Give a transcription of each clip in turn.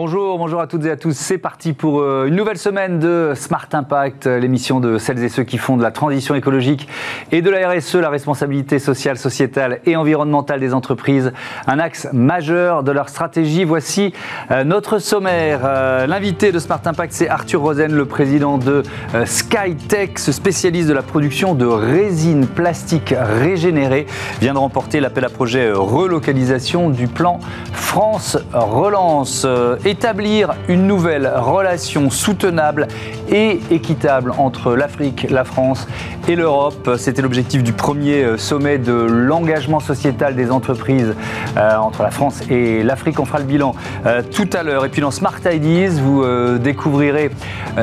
Bonjour, bonjour à toutes et à tous. C'est parti pour euh, une nouvelle semaine de Smart Impact, euh, l'émission de celles et ceux qui font de la transition écologique et de la RSE, la responsabilité sociale, sociétale et environnementale des entreprises, un axe majeur de leur stratégie. Voici euh, notre sommaire. L'invité de Smart Impact, c'est Arthur Rosen, le président de Skytech, ce spécialiste de la production de résine plastique régénérée, vient de remporter l'appel à projet relocalisation du plan France Relance établir une nouvelle relation soutenable et équitable entre l'Afrique, la France et l'Europe. C'était l'objectif du premier euh, sommet de l'engagement sociétal des entreprises euh, entre la France et l'Afrique. On fera le bilan euh, tout à l'heure. Et puis dans Smart Ideas, vous découvrirez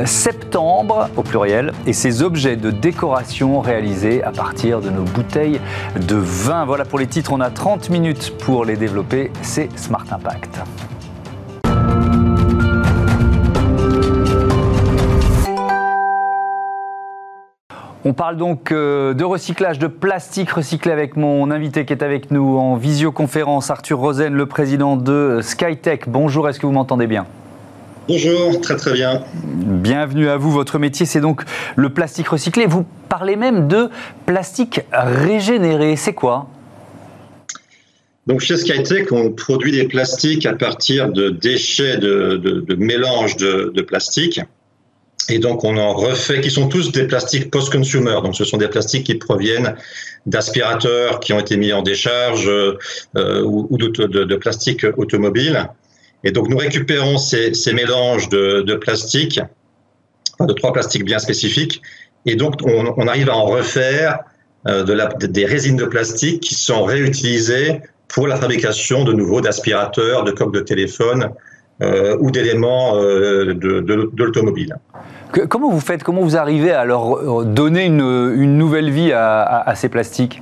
septembre au pluriel et ses objets de décoration réalisés à partir de nos bouteilles de vin. Voilà pour les titres, on a 30 minutes pour les développer. C'est Smart Impact. On parle donc euh, de recyclage de plastique recyclé avec mon invité qui est avec nous en visioconférence, Arthur Rosen, le président de Skytech. Bonjour, est-ce que vous m'entendez bien? Bonjour, très très bien. Bienvenue à vous. Votre métier, c'est donc le plastique recyclé. Vous parlez même de plastique régénéré. C'est quoi? Donc chez Skytech, on produit des plastiques à partir de déchets de, de, mélange de, de plastique. Et donc, on en refait, qui sont tous des plastiques post-consumer. Donc, ce sont des plastiques qui proviennent d'aspirateurs qui ont été mis en décharge euh, ou, de, de, de, plastique automobile. Et donc, nous récupérons ces, ces mélanges de, de plastique, de trois plastiques bien spécifiques. Et donc, on, on arrive à en refaire euh, de la, des résines de plastique qui sont réutilisées pour la fabrication de nouveau d'aspirateurs, de coques de téléphone, euh, ou d'éléments euh, de, de, de l'automobile. Comment vous faites Comment vous arrivez à leur donner une, une nouvelle vie à, à, à, ces plastiques?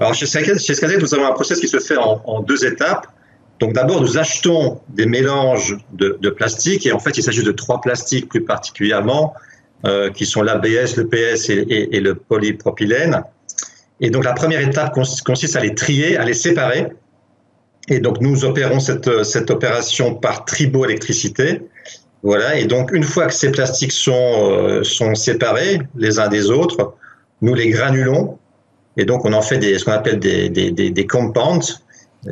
Alors chez Skynet, nous avons un process qui se fait en, en deux étapes. Donc d'abord, nous achetons des mélanges de, de, plastique et en fait, il s'agit de trois plastiques plus particulièrement, euh, qui sont l'ABS, le PS et, et, et, le polypropylène. Et donc la première étape consiste à les trier, à les séparer et donc, nous opérons cette, cette opération par triboélectricité. Voilà. Et donc, une fois que ces plastiques sont, euh, sont séparés les uns des autres, nous les granulons. Et donc, on en fait des, ce qu'on appelle des, des, des, compounds.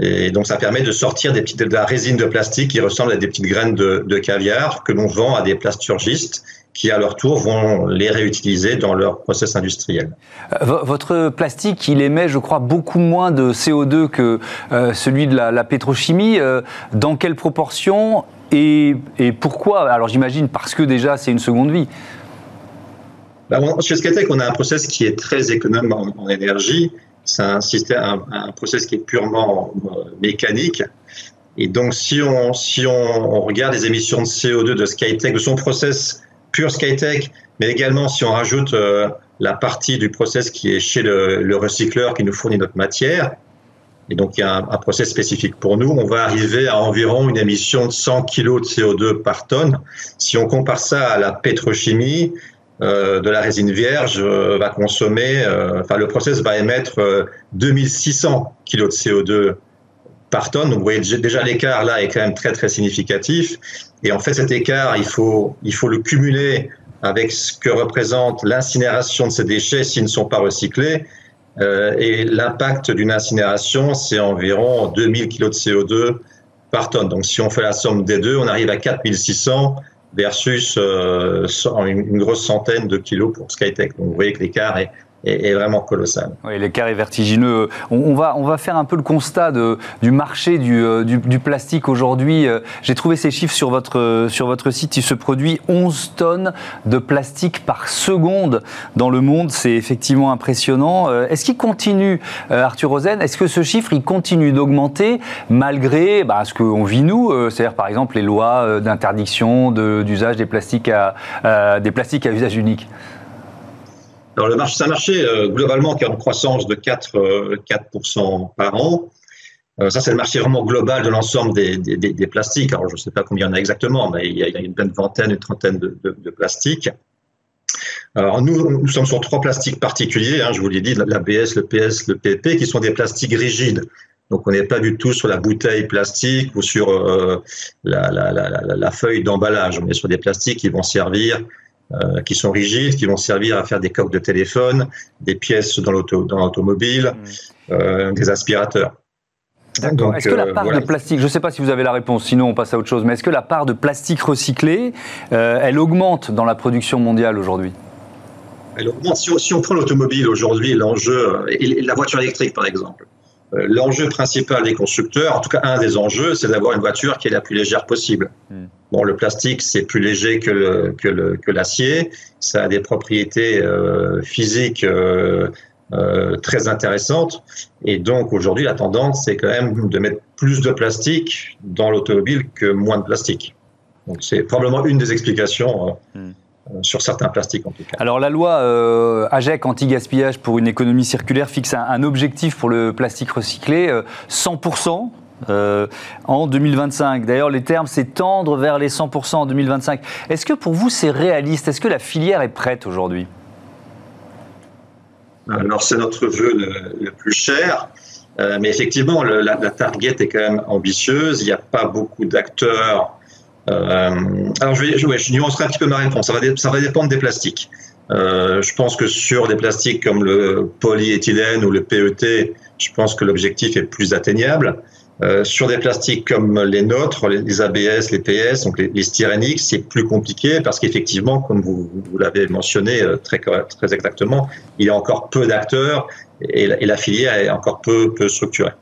Et donc, ça permet de sortir des petites, de la résine de plastique qui ressemble à des petites graines de caviar que l'on vend à des plasturgistes qui à leur tour vont les réutiliser dans leur process industriel. Euh, votre plastique, il émet, je crois, beaucoup moins de CO2 que euh, celui de la, la pétrochimie. Euh, dans quelle proportion et, et pourquoi? Alors j'imagine parce que déjà c'est une seconde vie. Ben, chez Skatec, on a un process qui est très économe en, en énergie. C'est un système, un, un, process qui est purement mécanique. Et donc, si on, si on, on regarde les émissions de CO2 de Skytech, de son process pure Skytech, mais également si on rajoute euh, la partie du process qui est chez le, le, recycleur qui nous fournit notre matière, et donc il y a un, process spécifique pour nous, on va arriver à environ une émission de 100 kg de CO2 par tonne. Si on compare ça à la pétrochimie, euh, de la résine vierge euh, va consommer, enfin le process va émettre 2600 kg de CO2 par tonne. Donc vous voyez déjà l'écart là est quand même très très significatif. Et en fait cet écart, il faut, il faut le cumuler avec ce que représente l'incinération de ces déchets s'ils ne sont pas recyclés. Euh, et l'impact d'une incinération, c'est environ 2000 kg de CO2 par tonne. Donc si on fait la somme des deux, on arrive à 4600 versus euh, une grosse centaine de kilos pour Skytech. Donc vous voyez que l'écart est, est, vraiment colossal. Oui, l'écart est vertigineux. On, on, va, on va faire un peu le constat du marché du, euh, plastique aujourd'hui. Euh, j'ai trouvé ces chiffres sur votre, euh, sur votre site. Il se produit 11 tonnes de plastique par seconde dans le monde. C'est effectivement impressionnant. Est-ce qu'il continue, Arthur Rosen, est-ce que ce chiffre, il continue d'augmenter malgré bah, ce qu'on vit nous, c'est-à-dire par exemple les lois d'interdiction d'usage des plastiques des plastiques à usage unique? Alors le marché, c'est un marché euh, globalement qui est en croissance de 4, 4% euh, par an. Euh, ça, c'est le marché vraiment global de l'ensemble des, plastiques. Alors, je ne sais pas combien il y en a exactement, mais il y a, une vingtaine, une trentaine de, plastiques. Alors, nous, nous sommes sur trois plastiques particuliers. Hein, je vous l'ai dit, l'ABS, le PS, le PP, qui sont des plastiques rigides. Donc on n'est pas du tout sur la bouteille plastique ou sur euh, la, feuille d'emballage. On est sur des plastiques qui vont servir, euh, qui sont rigides, qui vont servir à faire des coques de téléphone, des pièces dans l'automobile, mmh. euh, des aspirateurs. D'accord. Est-ce que la part de plastique, je ne sais pas si vous avez la réponse, sinon on passe à autre chose, mais est-ce que la part de plastique recyclé, elle augmente dans la production mondiale aujourd'hui? Elle augmente. Si on, si on prend l'automobile aujourd'hui, l'enjeu, et la voiture électrique par exemple, euh, l'enjeu principal des constructeurs, en tout cas un des enjeux, c'est d'avoir une voiture qui est la plus légère possible. Hmm. Bon, le plastique, c'est plus léger que, que, l'acier, ça a des propriétés euh, physiques euh, très intéressantes, et donc aujourd'hui, la tendance, c'est quand même de mettre plus de plastique dans l'automobile que moins de plastique. Donc c'est probablement une des explications. Hmm. Euh, sur certains plastiques en tout cas. Alors la loi euh, AGEC anti-gaspillage pour une économie circulaire fixe un, objectif pour le plastique recyclé 100% euh, en 2025. D'ailleurs, les termes, c'est tendre vers les 100% en 2025. Est-ce que pour vous, c'est réaliste? Est-ce que la filière est prête aujourd'hui? Alors, c'est notre vœu le, plus cher. mais effectivement, la, la, target est quand même ambitieuse. Il n'y a pas beaucoup d'acteurs euh, alors, je, vais, je, je nuancerai un petit peu ma réponse. Ça va, ça va dépendre des plastiques. Euh, je pense que sur des plastiques comme le polyéthylène ou le PET, je pense que l'objectif est plus atteignable. Euh, sur des plastiques comme les nôtres, les ABS, les PS, donc les, styréniques, c'est plus compliqué parce qu'effectivement, comme vous, vous l'avez mentionné euh, très, très exactement, il y a encore peu d'acteurs et, et, la filière est encore peu, peu structurée.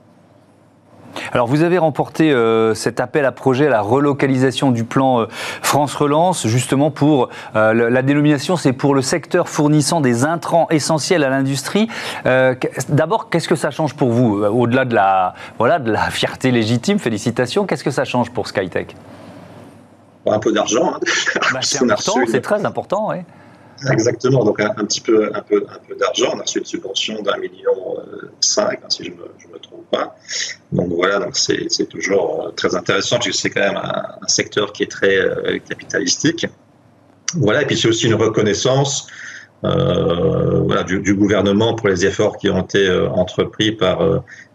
Alors vous avez remporté euh, cet appel à projet à la relocalisation du plan euh, France Relance, justement pour euh, la dénomination, c'est pour le secteur fournissant des intrants essentiels à l'industrie. D'abord, qu'est-ce que ça change pour vous Au-delà de la, voilà, de la fierté légitime, félicitations, qu'est-ce que ça change pour Skytech? Un peu d'argent. Hein. Bah, c'est important, c'est très important, oui. Exactement, donc un, petit peu, un peu, un peu d'argent. On a reçu une subvention d'un million cinq, hein, si je me, me trompe pas. Donc voilà, donc c'est toujours euh, très intéressant puisque c'est quand même un, secteur qui est très euh, capitalistique. Voilà, et puis c'est aussi une reconnaissance euh, voilà, du, gouvernement pour les efforts qui ont été entrepris par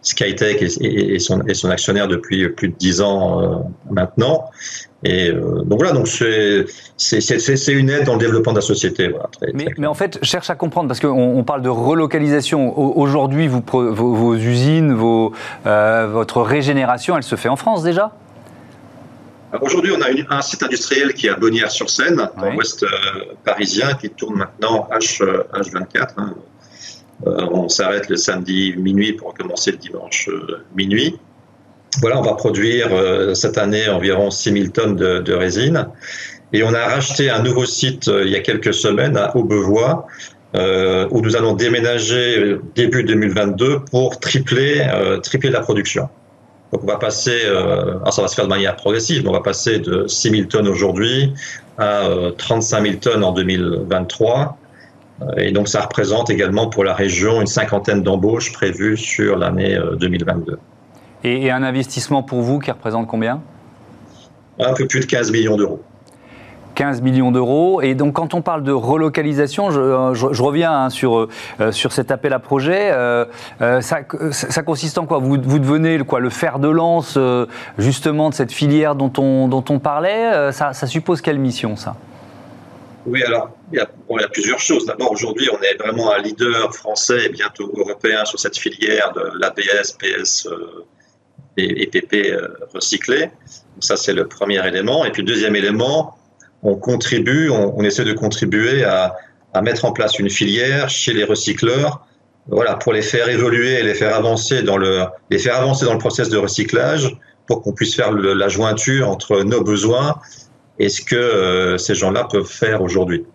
Skytech et, son, et, son, actionnaire depuis plus de dix ans maintenant. Et euh, donc voilà, donc c'est une aide dans le développement de la société. Voilà, mais, mais, en fait, cherche à comprendre, parce qu'on on parle de relocalisation. Aujourd'hui, vos, vos, usines, vos, euh, votre régénération, elle se fait en France déjà? Aujourd'hui, on a un site industriel qui est à Bonnières-sur-Seine, dans l'ouest euh, parisien, qui tourne maintenant H, H24. Hein. on s'arrête le samedi minuit pour commencer le dimanche minuit voilà, on va produire euh, cette année environ 6000 tonnes de, résine. Et on a racheté un nouveau site euh, il y a quelques semaines à Aubevoie, euh, où nous allons déménager début 2022 pour tripler, tripler la production. Donc on va passer, alors ça va se faire de manière progressive, mais on va passer de 6000 tonnes aujourd'hui à 35 000 tonnes en 2023. Et donc ça représente également pour la région une cinquantaine d'embauches prévues sur l'année 2022. Et, un investissement pour vous qui représente combien? Un peu plus de 15 millions d'euros. 15 millions d'euros. Et donc, quand on parle de relocalisation, je, euh, reviens hein, sur, euh, sur cet appel à projet. Euh, ça, consiste en quoi? Vous, devenez quoi, le fer de lance, justement, de cette filière dont on, dont on parlait ça, suppose quelle mission, ça? Oui, alors, il y, a, plusieurs choses. D'abord, aujourd'hui, on est vraiment un leader français et bientôt européen sur cette filière de l'ABS, PS, et, PP euh, recyclés. ça, c'est le premier élément. Et puis, deuxième élément, on contribue, on, essaie de contribuer à, mettre en place une filière chez les recycleurs, voilà, pour les faire évoluer et les faire avancer dans le, les faire avancer dans le process de recyclage, pour qu'on puisse faire la jointure entre nos besoins et ce que euh, ces gens-là peuvent faire aujourd'hui.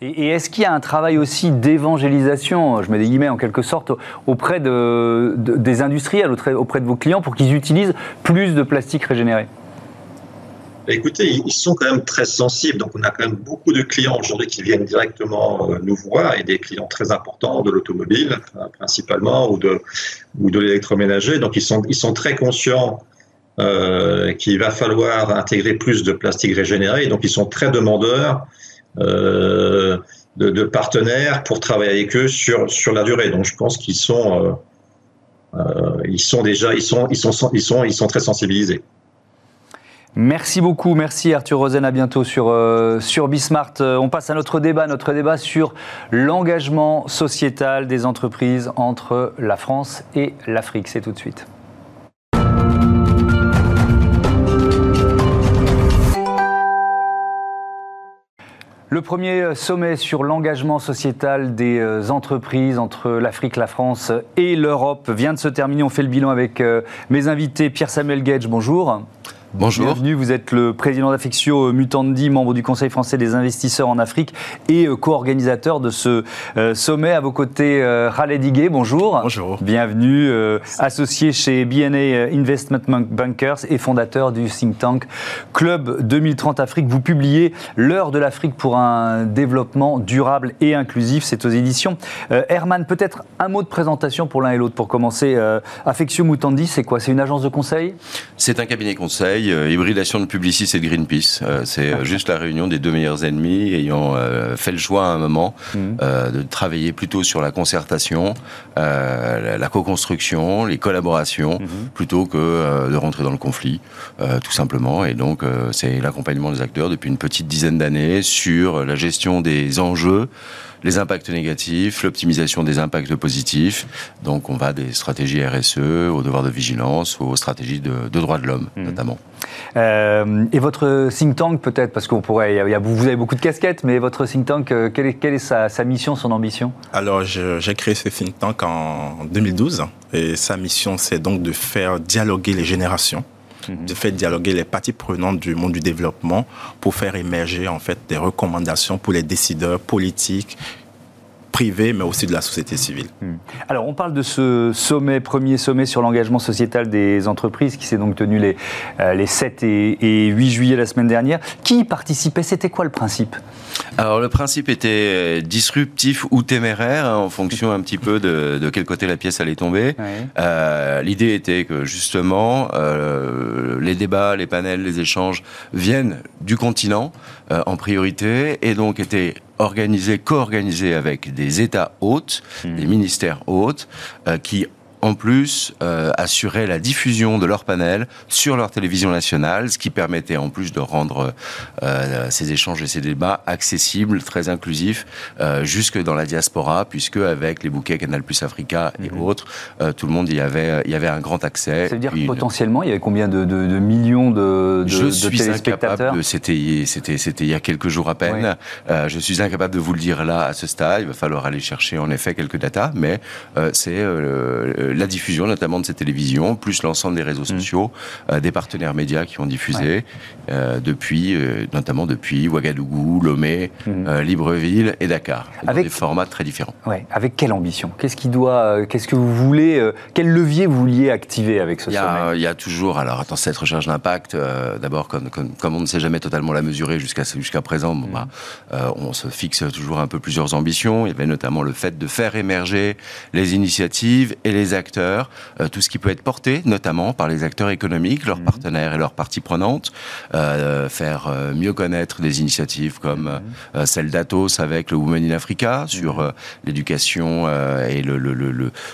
Et, est-ce qu'il y a un travail aussi d'évangélisation, je mets des guillemets en quelque sorte, auprès de, des industriels, auprès de vos clients, pour qu'ils utilisent plus de plastique régénéré? Écoutez, ils sont quand même très sensibles. Donc, on a quand même beaucoup de clients aujourd'hui qui viennent directement euh, nous voir et des clients très importants de l'automobile, principalement, ou de, l'électroménager. Donc, ils sont, très conscients euh, qu'il va falloir intégrer plus de plastique régénéré. Donc, ils sont très demandeurs euh, de, partenaires pour travailler avec eux sur, la durée. Donc je pense qu'ils sont, déjà, ils sont très sensibilisés. Merci beaucoup, merci Arthur Rosen, à bientôt sur, euh, sur Bismart. Euh, on passe à notre débat, notre débat sur l'engagement sociétal des entreprises entre la France et l'Afrique. C'est tout de suite. Le premier sommet sur l'engagement sociétal des euh, entreprises entre l'Afrique, la France et l'Europe vient de se terminer. On fait le bilan avec mes invités. Pierre-Samuel Gage, bonjour. Bonjour. Bienvenue, vous êtes le président d'Affectio Mutandi, membre du Conseil français des investisseurs en Afrique et euh, co-organisateur de ce euh, sommet. À vos côtés, euh, Khaled Diguet, bonjour. Bonjour. Bienvenue, associé chez BNA Investment Bankers et fondateur du think tank Club 2030 Afrique. Vous publiez L'heure de l'Afrique pour un développement durable et inclusif. C'est aux éditions Herman. Peut-être un mot de présentation pour l'un et l'autre pour commencer. Affectio Mutandi, c'est quoi? C'est une agence de conseil? C'est un cabinet conseil euh, hybridation de Publicis et de Greenpeace. Euh, c'est euh, juste la réunion des deux meilleurs ennemis ayant fait le choix à un moment mmh. de travailler plutôt sur la concertation, la co-construction, les collaborations, mmh. plutôt que de rentrer dans le conflit, tout simplement. Et donc, c'est l'accompagnement des acteurs depuis une petite dizaine d'années sur la gestion des enjeux les impacts négatifs, l'optimisation des impacts positifs. Donc on va des stratégies RSE, au devoir de vigilance, aux stratégies de, droits de l'homme, mmh. notamment. Euh, et votre think tank, peut-être, parce qu'on pourrait, y a, vous avez beaucoup de casquettes, mais votre think tank, euh, quelle est, quelle est sa, sa, mission, son ambition? Alors, j'ai créé ce think tank en 2012, et sa mission, c'est donc de faire dialoguer les générations De faire dialoguer les parties prenantes du monde du développement pour faire émerger en fait des recommandations pour les décideurs politiques privés, mais aussi de la société civile. Hmm. Alors, on parle de ce sommet, premier sommet sur l'engagement sociétal des entreprises, qui s'est donc tenu les, euh, les 7 et, 8 juillet la semaine dernière. Qui y participait? C'était quoi le principe? Alors, le principe était disruptif ou téméraire, hein, en fonction un petit peu de, de, quel côté la pièce allait tomber. Euh, l'idée était que, justement, euh, les débats, les panels, les échanges viennent du continent en priorité, et donc étaient organisé, co-organisé avec des États hôtes, mmh. des ministères hôtes, euh, qui en plus euh, assurer la diffusion de leur panel sur leur télévision nationale, ce qui permettait en plus de rendre euh, ces échanges et ces débats accessibles, très inclusifs, euh, jusque dans la diaspora, puisque avec les bouquets Canal Plus Africa et mhm. autres, euh, tout le monde y avait, y avait un grand accès. Ça veut dire que potentiellement, il y avait combien de, de, de millions de, de, je suis téléspectateurs C'était c'était c'était il y a quelques jours à peine. Je suis incapable de vous le dire là à ce stade. Il va falloir aller chercher en effet quelques datas, mais c'est la diffusion notamment de ces télévisions, plus l'ensemble des réseaux mm. sociaux, euh, des partenaires médias qui ont diffusé euh, depuis, euh, notamment depuis Ouagadougou, Lomé, mm. Libreville et Dakar, avec des formats très différents. Ouais. Avec quelle ambition? Qu'est-ce qui doit, qu'est-ce que vous voulez, quel levier vous vouliez activer avec ce il sommet? Il y a toujours, alors attends, cette recherche d'impact, d'abord comme, comme, on ne sait jamais totalement la mesurer jusqu'à jusqu'à présent, mm. bah, on se fixe toujours un peu plusieurs ambitions. Il y avait notamment le fait de faire émerger les initiatives et les acteurs euh, tout ce qui peut être porté, notamment par les acteurs économiques, leurs mhm. partenaires et leurs parties prenantes, euh, faire euh, mieux connaître des initiatives comme mhm. celle d'Atos avec le Women in Africa sur mhm. l'éducation et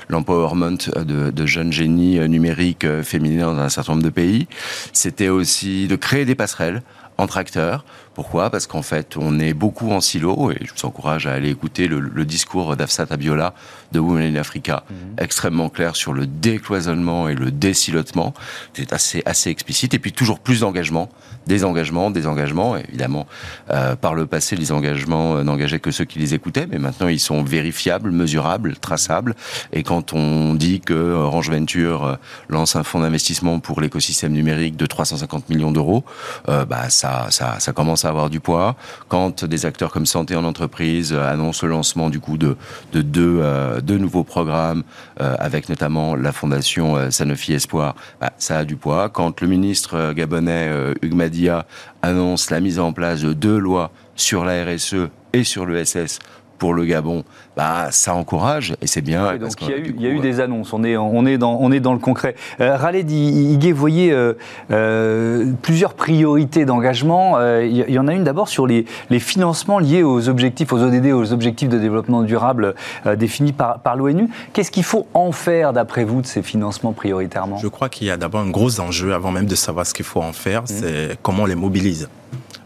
l'empowerment le, de, de, jeunes génies numériques féminins dans un certain nombre de pays. C'était aussi de créer des passerelles entre acteurs pourquoi? Parce qu'en fait, on est beaucoup en silo, et je vous encourage à aller écouter le, discours d'Afsat Abiola de Women in Africa, mhm. extrêmement clair sur le décloisonnement et le désilotement. C'est assez, assez explicite. Et puis toujours plus d'engagement, des engagements, des engagements. Évidemment, euh, par le passé, les engagements euh, n'engageaient que ceux qui les écoutaient, mais maintenant ils sont vérifiables, mesurables, traçables. Et quand on dit que Orange Venture euh, lance un fonds d'investissement pour l'écosystème numérique de 350 millions d'euros, bah ça, ça, ça commence à avoir du poids. Quand des acteurs comme Santé en entreprise euh, annoncent le lancement du coup de, euh, deux nouveaux programmes, euh, avec notamment la fondation Sanofi Espoir, bah, ça a du poids. Quand le ministre gabonais Hugues Madia annonce la mise en place de deux lois sur la RSE et sur le SS pour le Gabon, bah, ça encourage et c'est bien. donc il y, a eu, il y, a eu, des annonces, on est, on est, dans, on est dans le concret. Euh, Raled Higuet, vous voyez euh, euh, plusieurs priorités d'engagement. Euh, il y, en a une d'abord sur les, les, financements liés aux objectifs, aux ODD, aux objectifs de développement durable définis par, par l'ONU. Qu'est-ce qu'il faut en faire d'après vous de ces financements prioritairement? Je crois qu'il y a d'abord un gros enjeu avant même de savoir ce qu'il faut en faire, mmh. c'est comment on les mobilise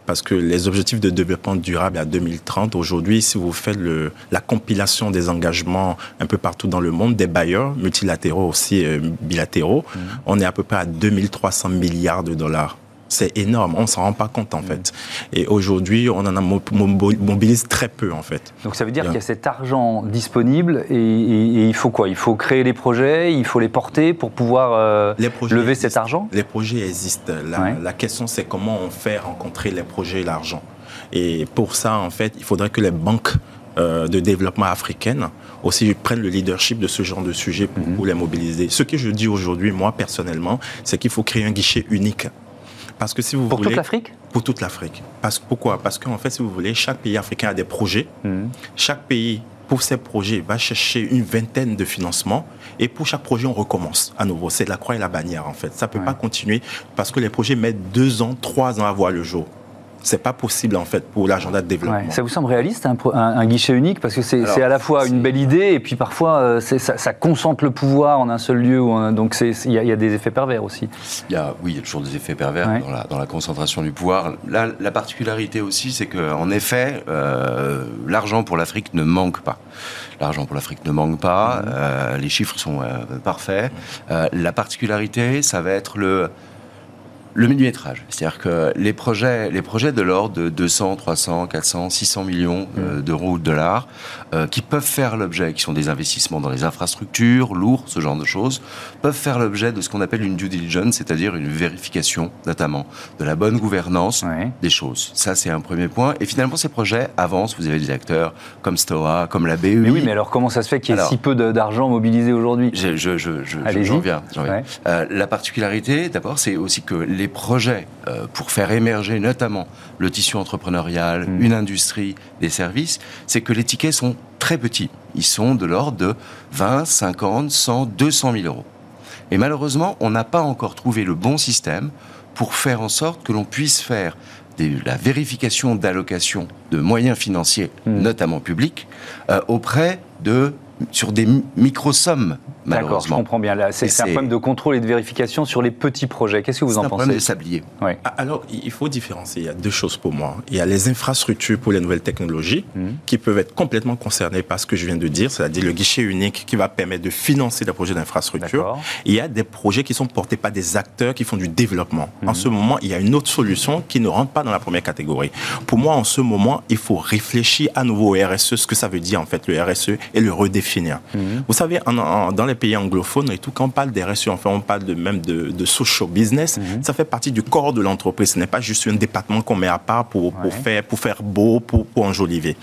parce que les objectifs de développement durable à 2030, aujourd'hui, si vous faites le, la compilation des engagements un peu partout dans le monde, des bailleurs, multilatéraux aussi, euh, bilatéraux, mmh. on est à peu près à 2300 milliards de dollars c'est énorme. On ne s'en rend pas compte, en mm. fait. Et aujourd'hui, on en a mobilise très peu, en fait. Donc ça veut dire qu'il y a cet argent disponible et, il faut quoi? Il faut créer les projets, il faut les porter pour pouvoir euh, lever cet argent? Les projets existent. La, question, c'est comment on fait rencontrer les projets et l'argent. Et pour ça, en fait, il faudrait que les banques euh, de développement africaines aussi prennent le leadership de ce genre de sujet pour, mm-hmm. pour les mobiliser. Ce que je dis aujourd'hui, moi personnellement, c'est qu'il faut créer un guichet unique parce que si vous pour toute l'Afrique Pour toute l'Afrique. Parce, pourquoi? Parce qu'en fait, si vous voulez, chaque pays africain a des projets. Mhm. Chaque pays, pour ces projets, va chercher une vingtaine de financements. Et pour chaque projet, on recommence à nouveau. C'est la croix et la bannière, en fait. Ça ne peut pas continuer parce que les projets mettent deux ans, trois ans à voir le jour c'est pas possible en fait pour l'agenda de développement. Ça vous semble réaliste un, guichet unique? Parce que c'est à la fois une belle idée et puis parfois euh, ça, concentre le pouvoir en un seul lieu, donc il y, a des effets pervers aussi. Il y a, oui, il y a toujours des effets pervers dans, la, concentration du pouvoir. Là, la particularité aussi, c'est qu'en effet, euh, l'argent pour l'Afrique ne manque pas. L'argent pour l'Afrique ne manque pas, mmh. euh, les chiffres sont parfaits. la particularité, ça va être le le millimétrage, c'est-à-dire que les projets, les projets de l'ordre de 200, 300, 400, 600 millions euh, mm. d'euros ou de dollars, euh, qui peuvent faire l'objet, qui sont des investissements dans les infrastructures, lourds, ce genre de choses, peuvent faire l'objet de ce qu'on appelle une due diligence, c'est-à-dire une vérification, notamment, de la bonne gouvernance des choses. Ça, c'est un premier point. Et finalement, ces projets avancent. Vous avez des acteurs comme Stoa, comme la BEI. Mais oui, mais alors comment ça se fait qu'il y ait si peu d'argent mobilisé aujourd'hui? Je, je, je, J'en viens. Euh, la particularité, d'abord, c'est aussi que les des projets euh, pour faire émerger notamment le tissu entrepreneurial, mm. une industrie, des services, c'est que les tickets sont très petits. Ils sont de l'ordre de 20, 50, 100, 200 000 euros. Et malheureusement, on n'a pas encore trouvé le bon système pour faire en sorte que l'on puisse faire la vérification d'allocation de moyens financiers, mm. notamment publics, euh, auprès de sur des micro-sommes, malheureusement. D'accord, je comprends bien. C'est un problème de contrôle et de vérification sur les petits projets. Qu'est-ce que vous en pensez C'est un problème de sablier. Ah, alors, il faut différencier. Il y a deux choses pour moi. Il y a les infrastructures pour les nouvelles technologies mmh. qui peuvent être complètement concernées par ce que je viens de dire, c'est-à-dire le guichet unique qui va permettre de financer des projets d'infrastructure. Il y a des projets qui sont portés par des acteurs qui font du développement. En mmh. ce moment, il y a une autre solution qui ne rentre pas dans la première catégorie. Pour moi, en ce moment, il faut réfléchir à nouveau au RSE, ce que ça veut dire en fait le RSE et le redéfinir finir. Mhm. Vous savez, dans les pays anglophones et tout, quand on parle des RSE, enfin, on parle de, même de, social business, mhm. ça fait partie du corps de l'entreprise. Ce n'est pas juste un département qu'on met à part pour, pour, faire, pour faire beau, pour, pour enjoliver.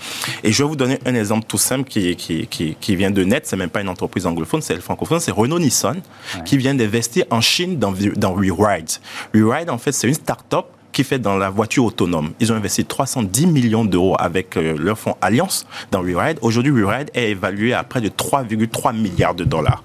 Et je vais vous donner un exemple tout simple qui, qui, qui, qui vient de net. C'est même pas une entreprise anglophone, c'est francophone. C'est Renault Nissan qui vient d'investir en Chine dans, dans WeRide. WeRide, en fait, c'est une start-up qui fait dans la voiture autonome. Ils ont investi 310 millions d'euros avec euh, leur fonds Alliance dans WeRide. Aujourd'hui, WeRide est évalué à près de 3,3 milliards de dollars.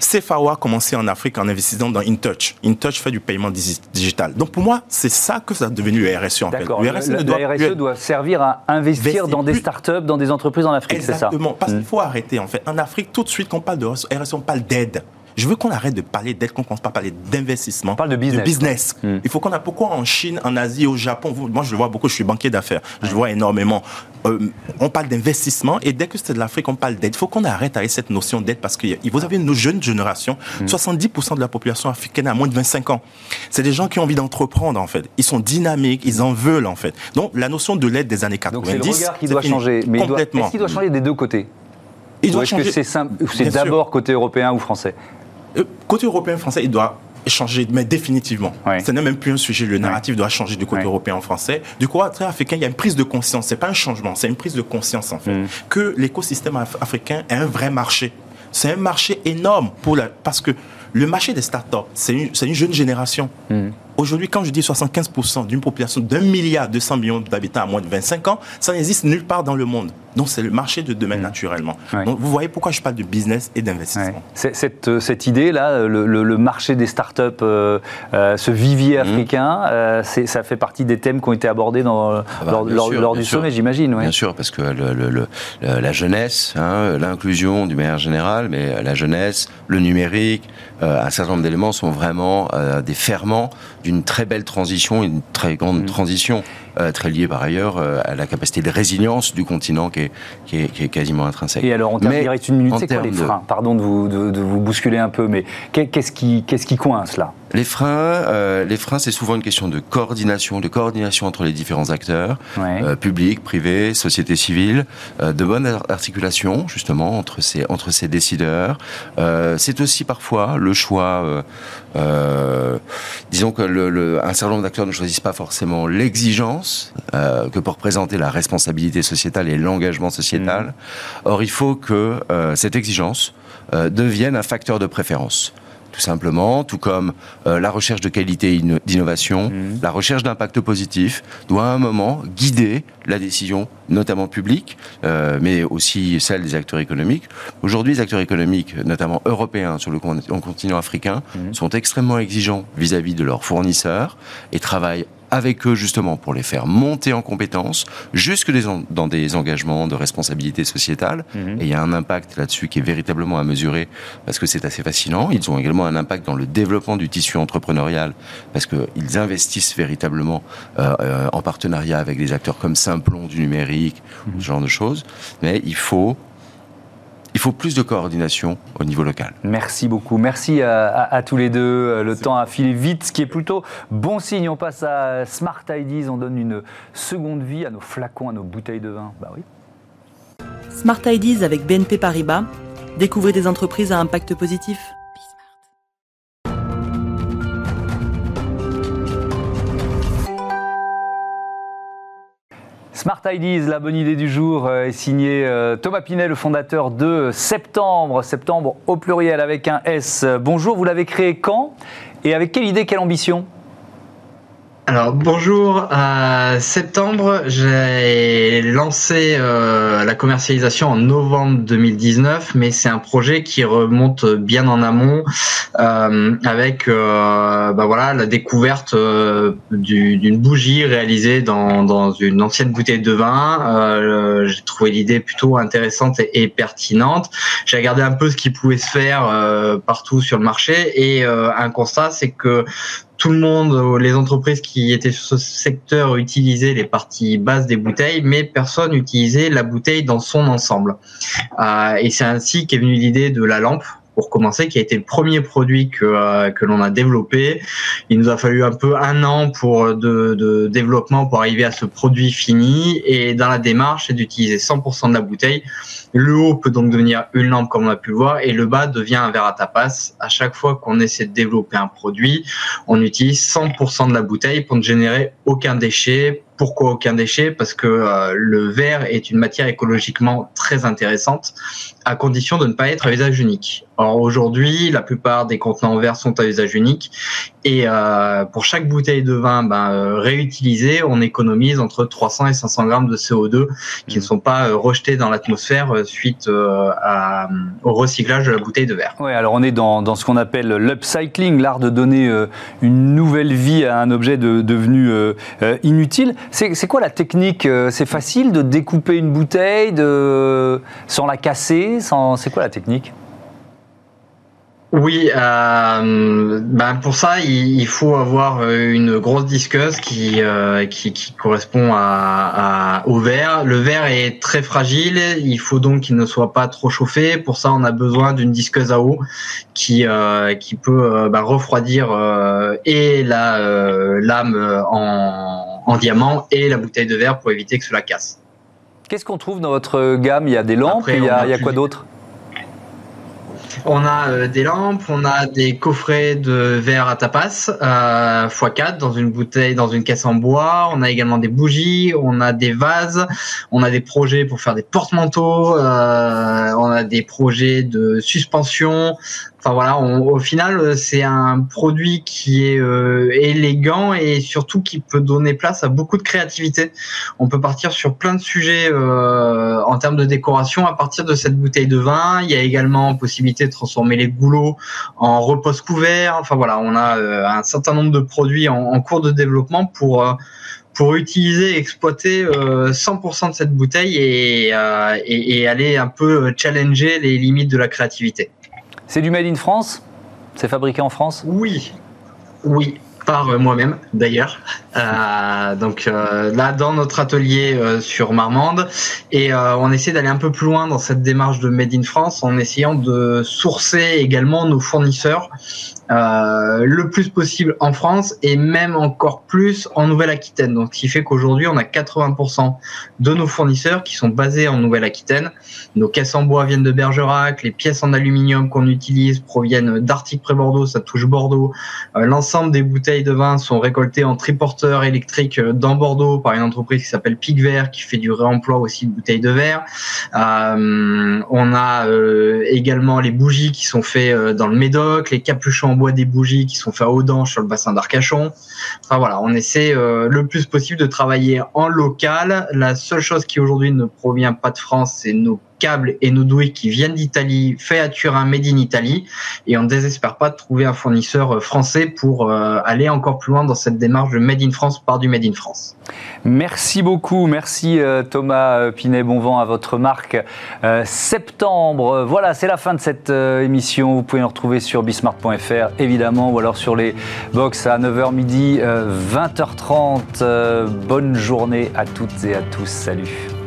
Cefawa a commencé en Afrique en investissant dans InTouch. InTouch fait du paiement digital. Donc pour moi, c'est ça que ça a devenu le RSE en fait. Le RSE, doit, RSE doit, servir à investir dans des startups, dans des entreprises en Afrique, c'est ça? Exactement, parce qu'il hmm. faut arrêter en fait. En Afrique, tout de suite, quand on parle de RSE, on parle d'aide. Je veux qu'on arrête de parler d'aide, qu'on commence pas à parler d'investissement. On parle de business. Hmm. Il faut qu'on a pourquoi en Chine, en Asie, au Japon, moi je le vois beaucoup, je suis banquier d'affaires, je le vois énormément. Euh, on parle d'investissement et dès que c'est de l'Afrique, on parle d'aide. Il faut qu'on arrête avec cette notion d'aide parce que vous avez une jeune génération, 70% hmm. de la population africaine a moins de 25 ans. C'est des gens qui ont envie d'entreprendre en fait. Ils sont dynamiques, ils en veulent en fait. Donc la notion de l'aide des années 90, c'est le regard qui doit changer. Mais complètement. Est-ce qu'il doit changer des deux côtés? Il changer. est-ce que c'est d'abord côté européen ou français? Côté européen français, il doit changer, mais définitivement. Ce n'est même plus un sujet. Le narratif doit changer du côté européen en français. Du côté africain, il y a une prise de conscience. C'est pas un changement, c'est une prise de conscience en fait mm. que l'écosystème africain est un vrai marché. C'est un marché énorme pour la, parce que le marché des startups, c'est une, une jeune génération. Hmm. Aujourd'hui, quand je dis 75% d'une population d'un milliard 200 millions d'habitants à moins de 25 ans, ça n'existe nulle part dans le monde. Donc c'est le marché de demain mmh. naturellement. Donc vous voyez pourquoi je parle de business et d'investissement. Cette, euh, cette idée-là, le, marché des startups, euh, euh, ce vivier mmh. africain, euh, ça fait partie des thèmes qui ont été abordés dans, ah bah, lors, du sommet, j'imagine. Bien sûr, parce que le, la jeunesse, hein, l'inclusion du manière générale, mais la jeunesse, le numérique, un certain nombre d'éléments sont vraiment des ferments d'une très belle transition, une très grande mmh. transition. Euh, très lié par ailleurs euh, à la capacité de résilience du continent qui est, qui est, quasiment intrinsèque. Et alors, en termes, il une minute, c'est quoi les freins? Pardon de vous, de, vous bousculer un peu, mais qu'est-ce qui, qu'est-ce qui coince là? Les freins, euh, les freins, c'est souvent une question de coordination, de coordination entre les différents acteurs, euh, publics, privés, société civile, euh, de bonne articulation justement entre ces entre ces décideurs. Euh, c'est aussi parfois le choix. Euh, disons que le, le, un certain nombre d'acteurs ne choisissent pas forcément l'exigence que pour représenter la responsabilité sociétale et l'engagement sociétal. Mmh. Or, il faut que cette exigence devienne un facteur de préférence tout simplement, tout comme euh, la recherche de qualité et d'innovation, mmh. la recherche d'impact positif doit à un moment guider la décision, notamment publique, euh, mais aussi celle des acteurs économiques. Aujourd'hui, les acteurs économiques, notamment européens sur le continent africain, mmh. sont extrêmement exigeants vis à -vis de leurs fournisseurs et travaillent avec eux justement pour les faire monter en compétences, jusque dans des engagements de responsabilité sociétale. Mhm. Et il y a un impact là-dessus qui est véritablement à mesurer parce que c'est assez fascinant. Ils ont également un impact dans le développement du tissu entrepreneurial parce qu'ils investissent véritablement euh, euh, en partenariat avec des acteurs comme Simplon du numérique, mhm. ce genre de choses. Mais il faut il faut plus de coordination au niveau local. Merci beaucoup. Merci à, tous les deux. Le temps a filé vite, ce qui est plutôt bon signe. On passe à Smart IDs. On donne une seconde vie à nos flacons, à nos bouteilles de vin. Bah oui. Smart IDs avec BNP Paribas. Découvrez des entreprises à impact positif. Smart Ideas, la bonne idée du jour, euh, est signée euh, Thomas Pinet, le fondateur de Septembre, Septembre au pluriel avec un S. Bonjour, vous l'avez créé quand? Et avec quelle idée, quelle ambition? Alors bonjour, à septembre, j'ai lancé euh, la commercialisation en novembre 2019, mais c'est un projet qui remonte bien en amont euh, avec euh, bah voilà la découverte d'une bougie réalisée dans, dans, une ancienne bouteille de vin. j'ai trouvé l'idée plutôt intéressante et, et pertinente. J'ai regardé un peu ce qui pouvait se faire partout sur le marché et un constat, c'est que tout le monde, euh, les entreprises qui étaient sur ce secteur utilisaient les parties basses des bouteilles, mais personne n'utilisait la bouteille dans son ensemble. Euh, et c'est ainsi qu'est venue l'idée de la lampe pour commencer, qui a été le premier produit que, euh, que l'on a développé. Il nous a fallu un peu un an pour de, de développement pour arriver à ce produit fini. Et dans la démarche, c'est d'utiliser 100% de la bouteille. Le haut peut donc devenir une lampe comme on a pu le voir et le bas devient un verre à tapas. À chaque fois qu'on essaie de développer un produit, on utilise 100% de la bouteille pour ne générer aucun déchet, pourquoi aucun déchet Parce que euh, le verre est une matière écologiquement très intéressante, à condition de ne pas être à usage unique. Or aujourd'hui, la plupart des contenants en verre sont à usage unique, et euh, pour chaque bouteille de vin ben, euh, réutilisée, on économise entre 300 et 500 grammes de CO2 qui ne mmh. sont pas rejetés dans l'atmosphère suite à, au recyclage de la bouteille de verre. Oui, alors on est dans, dans ce qu'on appelle l'upcycling, l'art de donner une nouvelle vie à un objet de, devenu inutile. C'est quoi la technique euh, C'est facile de découper une bouteille de... sans la casser C'est quoi la technique? Oui, euh, ben pour ça, il, faut avoir euh, une grosse disqueuse qui, euh, qui, qui, correspond à, au verre. Le verre est très fragile, il faut donc qu'il ne soit pas trop chauffé. Pour ça, on a besoin d'une disqueuse à eau qui, euh, qui peut ben, refroidir et la lame en, en diamant et la bouteille de verre pour éviter que cela casse. Qu'est-ce qu'on trouve dans votre gamme? Il y a des lampes, il y a, il y a quoi d'autre? On a des lampes, on a des coffrets de verre à tapas x4 dans une bouteille, dans une caisse en bois. On a également des bougies, on a des vases, on a des projets pour faire des porte-manteaux, on a des projets de suspension, Enfin voilà, au final, euh, c'est un produit qui est euh, élégant et surtout qui peut donner place à beaucoup de créativité. On peut partir sur plein de sujets euh, en termes de décoration à partir de cette bouteille de vin. Il y a également possibilité de transformer les goulots en repose couvert. Enfin voilà, on a un certain nombre de produits en, cours de développement pour pour utiliser et exploiter 100% de cette bouteille et, et aller un peu challenger les limites de la créativité. C'est du made in France? C'est fabriqué en France? Oui, oui, par euh, moi-même d'ailleurs. Euh, donc euh, là, dans notre atelier sur Marmande, et on essaie d'aller un peu plus loin dans cette démarche de Made in France en essayant de sourcer également nos fournisseurs euh, le plus possible en France et même encore plus en Nouvelle-Aquitaine. Donc, ce qui fait qu'aujourd'hui, on a 80% de nos fournisseurs qui sont basés en Nouvelle-Aquitaine. Nos caisses en bois viennent de Bergerac, les pièces en aluminium qu'on utilise proviennent d'Arctic Pré-Bordeaux, ça touche Bordeaux. Euh, l'ensemble des bouteilles de vin sont récoltées en triporteurs électriques euh, dans Bordeaux par une entreprise qui s'appelle Pic Vert qui fait du réemploi aussi de bouteilles de verre. On a également les bougies qui sont faites dans le Médoc, les capuchons des bougies qui sont faits à Audan sur le bassin d'Arcachon. Enfin voilà, on essaie euh, le plus possible de travailler en local. La seule chose qui aujourd'hui ne provient pas de France, c'est nos câbles et douilles qui viennent d'Italie, fait à Turin, made in Italie. Et on ne désespère pas de trouver un fournisseur euh, français pour euh, aller encore plus loin dans cette démarche de made in France par du made in France. Merci beaucoup, merci euh, Thomas Pinet, bon vent à votre marque. septembre, voilà, c'est la fin de cette émission. Vous pouvez nous retrouver sur bismart.fr évidemment, ou alors sur les box à 9h midi, 20h30. bonne journée à toutes et à tous. Salut.